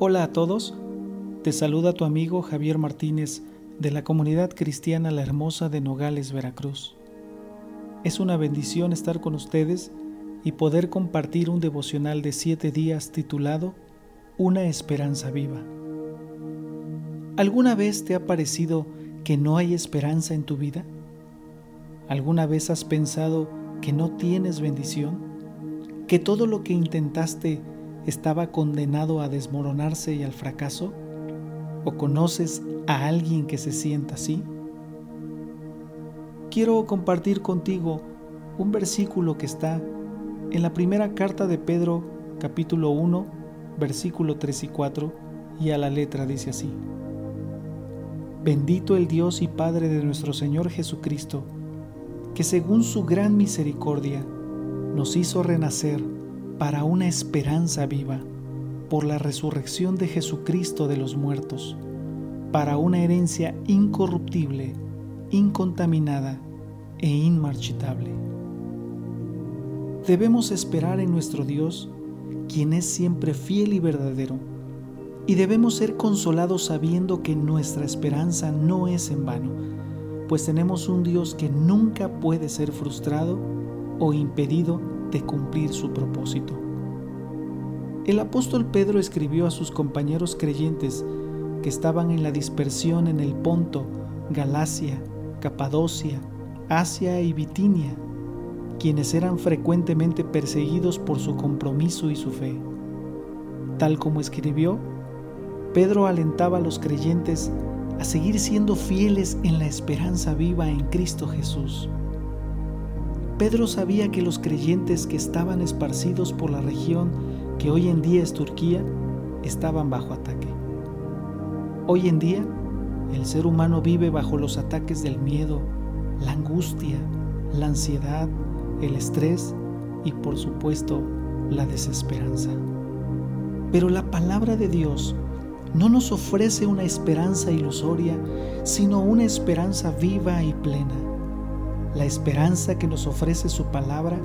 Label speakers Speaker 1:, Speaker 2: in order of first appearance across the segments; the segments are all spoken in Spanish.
Speaker 1: Hola a todos, te saluda tu amigo Javier Martínez de la comunidad cristiana La Hermosa de Nogales, Veracruz. Es una bendición estar con ustedes y poder compartir un devocional de siete días titulado Una esperanza viva. ¿Alguna vez te ha parecido que no hay esperanza en tu vida? ¿Alguna vez has pensado que no tienes bendición? ¿Que todo lo que intentaste estaba condenado a desmoronarse y al fracaso? ¿O conoces a alguien que se sienta así? Quiero compartir contigo un versículo que está en la primera carta de Pedro capítulo 1 versículo 3 y 4 y a la letra dice así. Bendito el Dios y Padre de nuestro Señor Jesucristo, que según su gran misericordia nos hizo renacer para una esperanza viva por la resurrección de Jesucristo de los muertos, para una herencia incorruptible, incontaminada e inmarchitable. Debemos esperar en nuestro Dios, quien es siempre fiel y verdadero, y debemos ser consolados sabiendo que nuestra esperanza no es en vano, pues tenemos un Dios que nunca puede ser frustrado o impedido de cumplir su propósito. El apóstol Pedro escribió a sus compañeros creyentes que estaban en la dispersión en el Ponto, Galacia, Capadocia, Asia y Bitinia, quienes eran frecuentemente perseguidos por su compromiso y su fe. Tal como escribió, Pedro alentaba a los creyentes a seguir siendo fieles en la esperanza viva en Cristo Jesús. Pedro sabía que los creyentes que estaban esparcidos por la región que hoy en día es Turquía estaban bajo ataque. Hoy en día, el ser humano vive bajo los ataques del miedo, la angustia, la ansiedad, el estrés y por supuesto la desesperanza. Pero la palabra de Dios no nos ofrece una esperanza ilusoria, sino una esperanza viva y plena. La esperanza que nos ofrece su palabra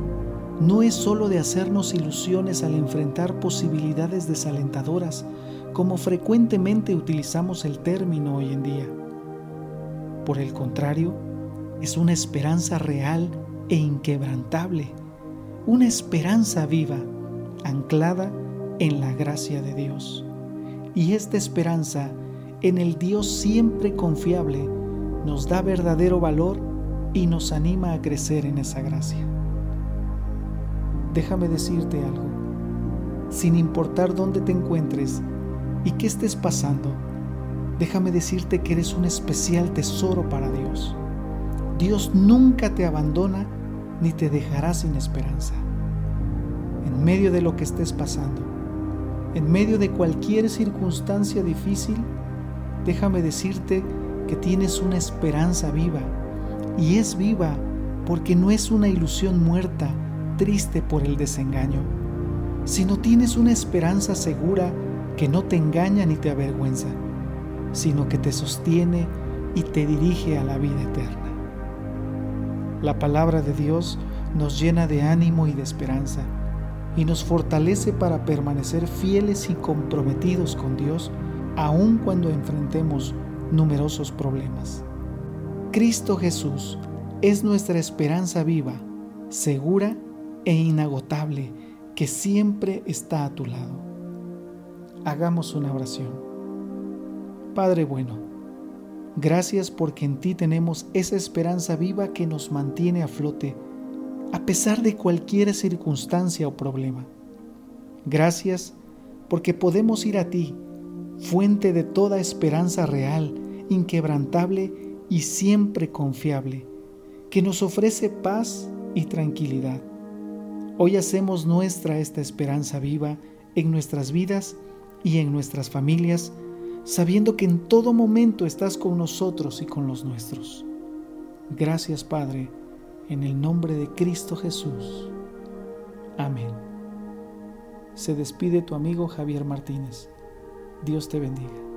Speaker 1: no es sólo de hacernos ilusiones al enfrentar posibilidades desalentadoras, como frecuentemente utilizamos el término hoy en día. Por el contrario, es una esperanza real e inquebrantable, una esperanza viva, anclada en la gracia de Dios. Y esta esperanza en el Dios siempre confiable nos da verdadero valor y nos anima a crecer en esa gracia. Déjame decirte algo, sin importar dónde te encuentres y qué estés pasando, déjame decirte que eres un especial tesoro para Dios. Dios nunca te abandona ni te dejará sin esperanza. En medio de lo que estés pasando, en medio de cualquier circunstancia difícil, déjame decirte que tienes una esperanza viva y es viva porque no es una ilusión muerta, triste por el desengaño, sino tienes una esperanza segura que no te engaña ni te avergüenza, sino que te sostiene y te dirige a la vida eterna. La palabra de Dios nos llena de ánimo y de esperanza y nos fortalece para permanecer fieles y comprometidos con Dios aun cuando enfrentemos numerosos problemas. Cristo Jesús es nuestra esperanza viva, segura e inagotable, que siempre está a tu lado. Hagamos una oración. Padre bueno, gracias porque en ti tenemos esa esperanza viva que nos mantiene a flote, a pesar de cualquier circunstancia o problema. Gracias porque podemos ir a ti, fuente de toda esperanza real, inquebrantable y siempre confiable, que nos ofrece paz y tranquilidad. Hoy hacemos nuestra esta esperanza viva en nuestras vidas y en nuestras familias, sabiendo que en todo momento estás con nosotros y con los nuestros. Gracias Padre, en el nombre de Cristo Jesús. Amén. Se despide tu amigo Javier Martínez. Dios te bendiga.